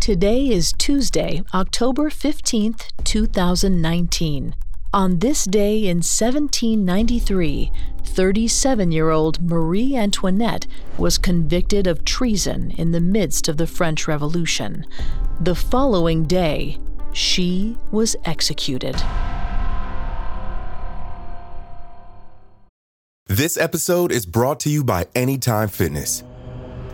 Today is Tuesday, October 15th, 2019. On this day in 1793, 37 year old Marie Antoinette was convicted of treason in the midst of the French Revolution. The following day, she was executed. This episode is brought to you by Anytime Fitness.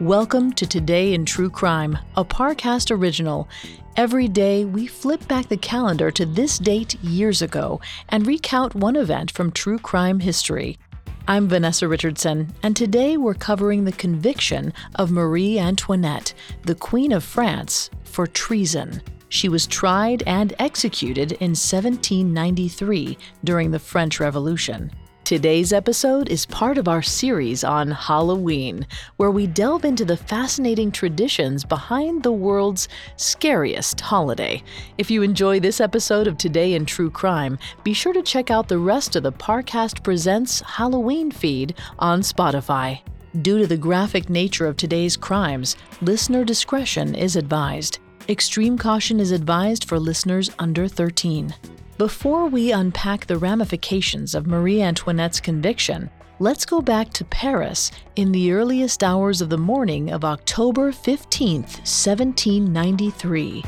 Welcome to Today in True Crime, a Parcast original. Every day, we flip back the calendar to this date years ago and recount one event from true crime history. I'm Vanessa Richardson, and today we're covering the conviction of Marie Antoinette, the Queen of France, for treason. She was tried and executed in 1793 during the French Revolution. Today's episode is part of our series on Halloween, where we delve into the fascinating traditions behind the world's scariest holiday. If you enjoy this episode of Today in True Crime, be sure to check out the rest of the Parcast Presents Halloween feed on Spotify. Due to the graphic nature of today's crimes, listener discretion is advised. Extreme caution is advised for listeners under 13. Before we unpack the ramifications of Marie Antoinette's conviction, let's go back to Paris in the earliest hours of the morning of October 15, 1793.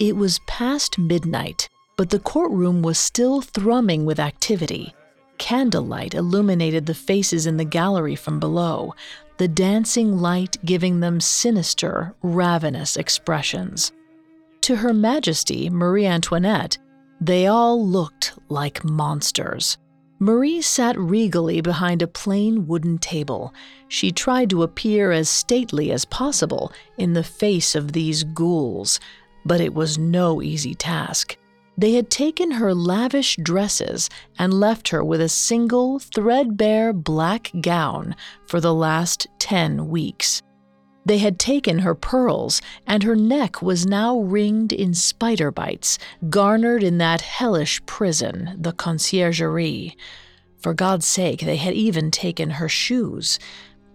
It was past midnight, but the courtroom was still thrumming with activity. Candlelight illuminated the faces in the gallery from below, the dancing light giving them sinister, ravenous expressions. To Her Majesty Marie Antoinette, they all looked like monsters. Marie sat regally behind a plain wooden table. She tried to appear as stately as possible in the face of these ghouls, but it was no easy task. They had taken her lavish dresses and left her with a single threadbare black gown for the last 10 weeks. They had taken her pearls, and her neck was now ringed in spider bites, garnered in that hellish prison, the conciergerie. For God's sake, they had even taken her shoes.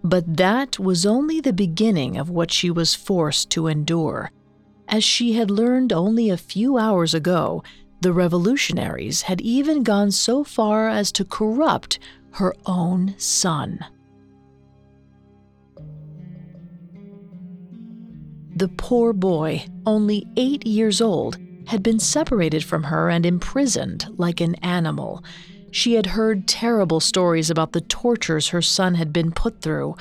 But that was only the beginning of what she was forced to endure. As she had learned only a few hours ago, the revolutionaries had even gone so far as to corrupt her own son. The poor boy, only eight years old, had been separated from her and imprisoned like an animal. She had heard terrible stories about the tortures her son had been put through,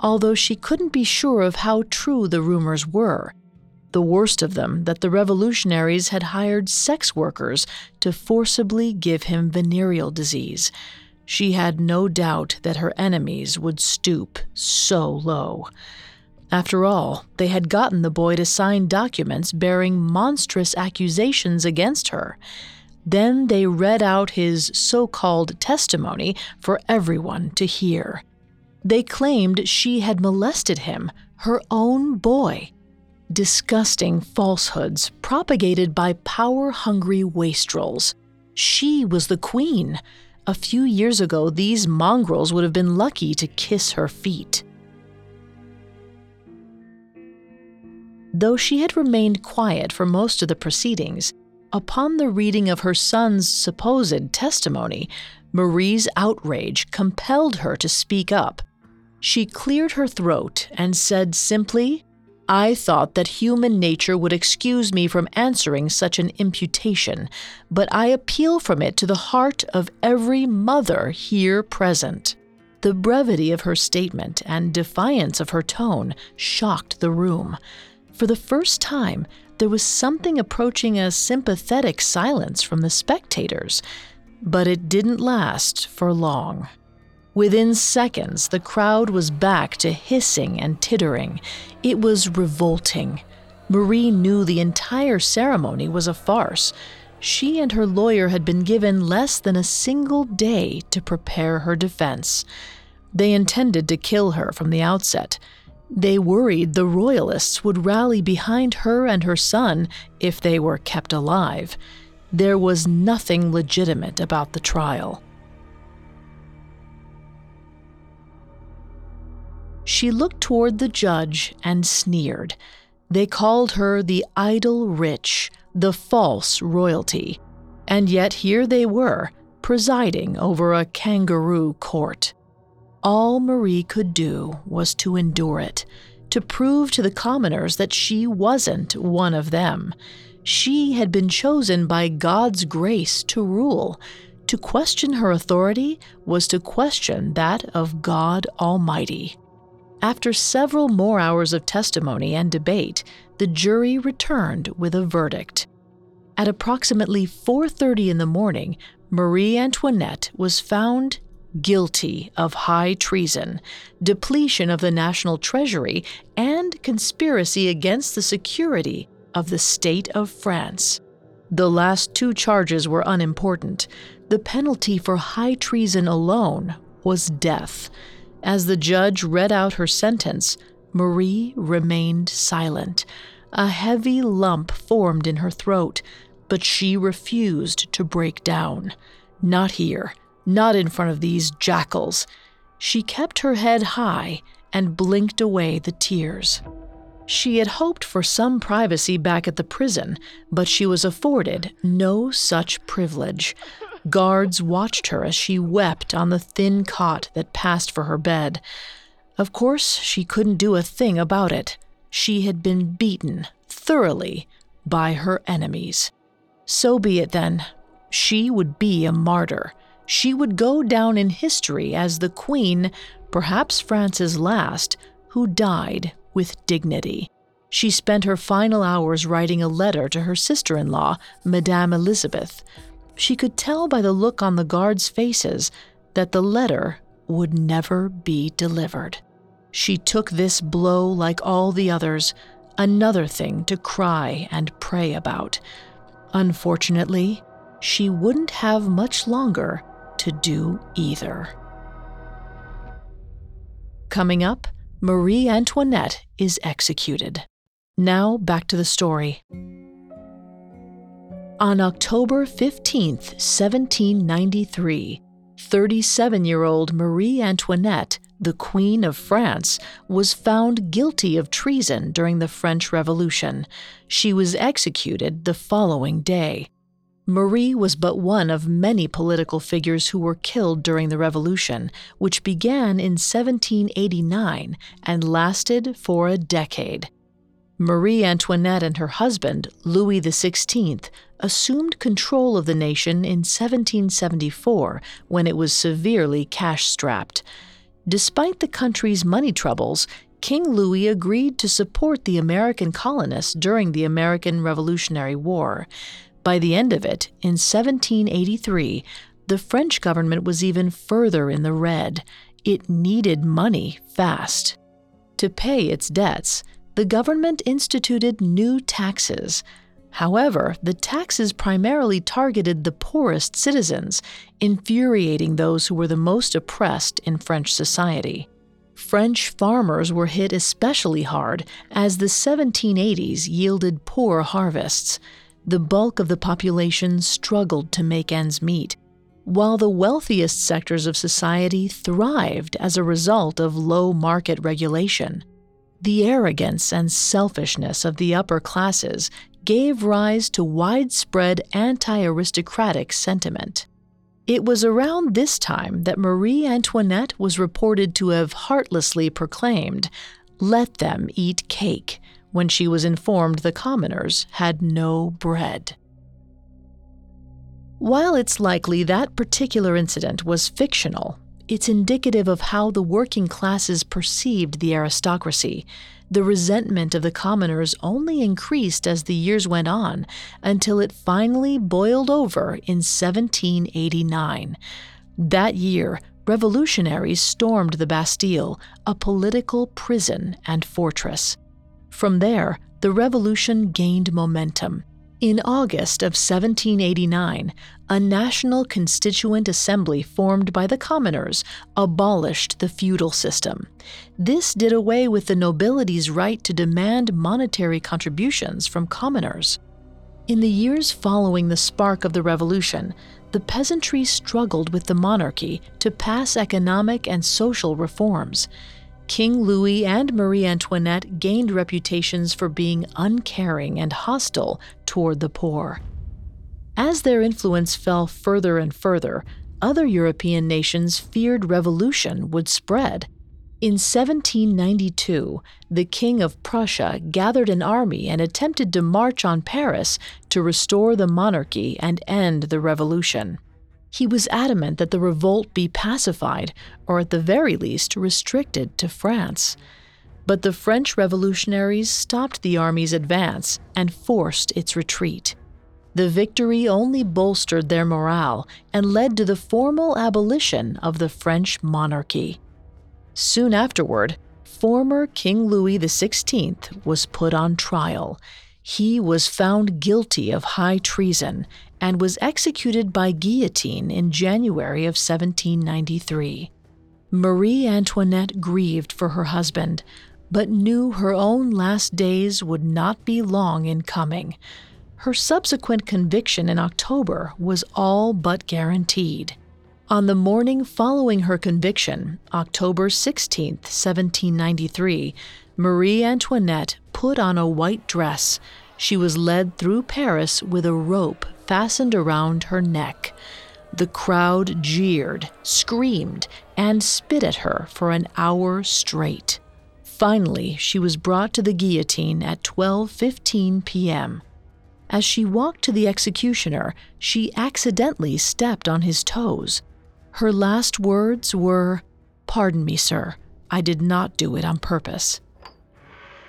although she couldn't be sure of how true the rumors were the worst of them that the revolutionaries had hired sex workers to forcibly give him venereal disease. She had no doubt that her enemies would stoop so low. After all, they had gotten the boy to sign documents bearing monstrous accusations against her. Then they read out his so called testimony for everyone to hear. They claimed she had molested him, her own boy disgusting falsehoods propagated by power hungry wastrels. She was the queen. A few years ago, these mongrels would have been lucky to kiss her feet. Though she had remained quiet for most of the proceedings, upon the reading of her son's supposed testimony, Marie's outrage compelled her to speak up. She cleared her throat and said simply, I thought that human nature would excuse me from answering such an imputation, but I appeal from it to the heart of every mother here present. The brevity of her statement and defiance of her tone shocked the room. For the first time, there was something approaching a sympathetic silence from the spectators, but it didn't last for long. Within seconds, the crowd was back to hissing and tittering. It was revolting. Marie knew the entire ceremony was a farce. She and her lawyer had been given less than a single day to prepare her defense. They intended to kill her from the outset. They worried the royalists would rally behind her and her son if they were kept alive. There was nothing legitimate about the trial. She looked toward the judge and sneered. They called her the idle rich, the false royalty. And yet here they were, presiding over a kangaroo court. All Marie could do was to endure it, to prove to the commoners that she wasn't one of them. She had been chosen by God's grace to rule. To question her authority was to question that of God Almighty. After several more hours of testimony and debate, the jury returned with a verdict. At approximately 4:30 in the morning, Marie Antoinette was found guilty of high treason, depletion of the national treasury, and conspiracy against the security of the state of France. The last two charges were unimportant. The penalty for high treason alone was death. As the judge read out her sentence, Marie remained silent. A heavy lump formed in her throat, but she refused to break down. Not here, not in front of these jackals. She kept her head high and blinked away the tears. She had hoped for some privacy back at the prison, but she was afforded no such privilege. Guards watched her as she wept on the thin cot that passed for her bed. Of course, she couldn't do a thing about it. She had been beaten, thoroughly, by her enemies. So be it then. She would be a martyr. She would go down in history as the queen, perhaps France's last, who died with dignity. She spent her final hours writing a letter to her sister in law, Madame Elizabeth, she could tell by the look on the guards' faces that the letter would never be delivered. She took this blow like all the others, another thing to cry and pray about. Unfortunately, she wouldn't have much longer to do either. Coming up, Marie Antoinette is executed. Now back to the story. On October 15, 1793, 37 year old Marie Antoinette, the Queen of France, was found guilty of treason during the French Revolution. She was executed the following day. Marie was but one of many political figures who were killed during the Revolution, which began in 1789 and lasted for a decade. Marie Antoinette and her husband, Louis XVI, assumed control of the nation in 1774 when it was severely cash strapped. Despite the country's money troubles, King Louis agreed to support the American colonists during the American Revolutionary War. By the end of it, in 1783, the French government was even further in the red. It needed money fast. To pay its debts, the government instituted new taxes. However, the taxes primarily targeted the poorest citizens, infuriating those who were the most oppressed in French society. French farmers were hit especially hard as the 1780s yielded poor harvests. The bulk of the population struggled to make ends meet, while the wealthiest sectors of society thrived as a result of low market regulation. The arrogance and selfishness of the upper classes gave rise to widespread anti aristocratic sentiment. It was around this time that Marie Antoinette was reported to have heartlessly proclaimed, Let them eat cake, when she was informed the commoners had no bread. While it's likely that particular incident was fictional, it's indicative of how the working classes perceived the aristocracy. The resentment of the commoners only increased as the years went on until it finally boiled over in 1789. That year, revolutionaries stormed the Bastille, a political prison and fortress. From there, the revolution gained momentum. In August of 1789, a national constituent assembly formed by the commoners abolished the feudal system. This did away with the nobility's right to demand monetary contributions from commoners. In the years following the spark of the revolution, the peasantry struggled with the monarchy to pass economic and social reforms. King Louis and Marie Antoinette gained reputations for being uncaring and hostile toward the poor. As their influence fell further and further, other European nations feared revolution would spread. In 1792, the King of Prussia gathered an army and attempted to march on Paris to restore the monarchy and end the revolution. He was adamant that the revolt be pacified, or at the very least restricted to France. But the French revolutionaries stopped the army's advance and forced its retreat. The victory only bolstered their morale and led to the formal abolition of the French monarchy. Soon afterward, former King Louis XVI was put on trial. He was found guilty of high treason and was executed by guillotine in January of 1793. Marie Antoinette grieved for her husband, but knew her own last days would not be long in coming. Her subsequent conviction in October was all but guaranteed. On the morning following her conviction, October 16, 1793, Marie Antoinette put on a white dress. She was led through Paris with a rope fastened around her neck. The crowd jeered, screamed, and spit at her for an hour straight. Finally, she was brought to the guillotine at 12:15 p.m. As she walked to the executioner, she accidentally stepped on his toes. Her last words were, "Pardon me, sir. I did not do it on purpose."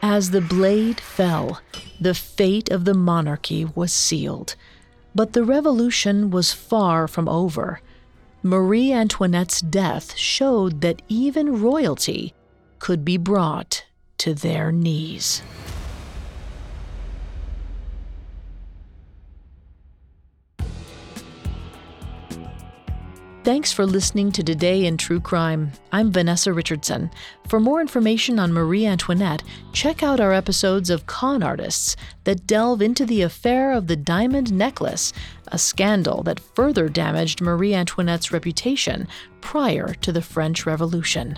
As the blade fell, the fate of the monarchy was sealed. But the revolution was far from over. Marie Antoinette's death showed that even royalty could be brought to their knees. Thanks for listening to Today in True Crime. I'm Vanessa Richardson. For more information on Marie Antoinette, check out our episodes of Con Artists that delve into the affair of the diamond necklace, a scandal that further damaged Marie Antoinette's reputation prior to the French Revolution.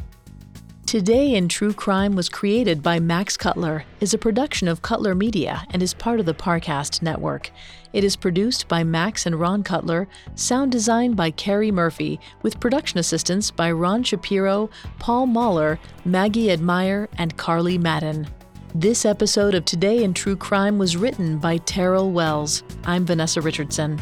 Today in True Crime was created by Max Cutler, is a production of Cutler Media, and is part of the Parcast network. It is produced by Max and Ron Cutler, sound designed by Carrie Murphy, with production assistance by Ron Shapiro, Paul Mahler, Maggie Admire, and Carly Madden. This episode of Today in True Crime was written by Terrell Wells. I'm Vanessa Richardson.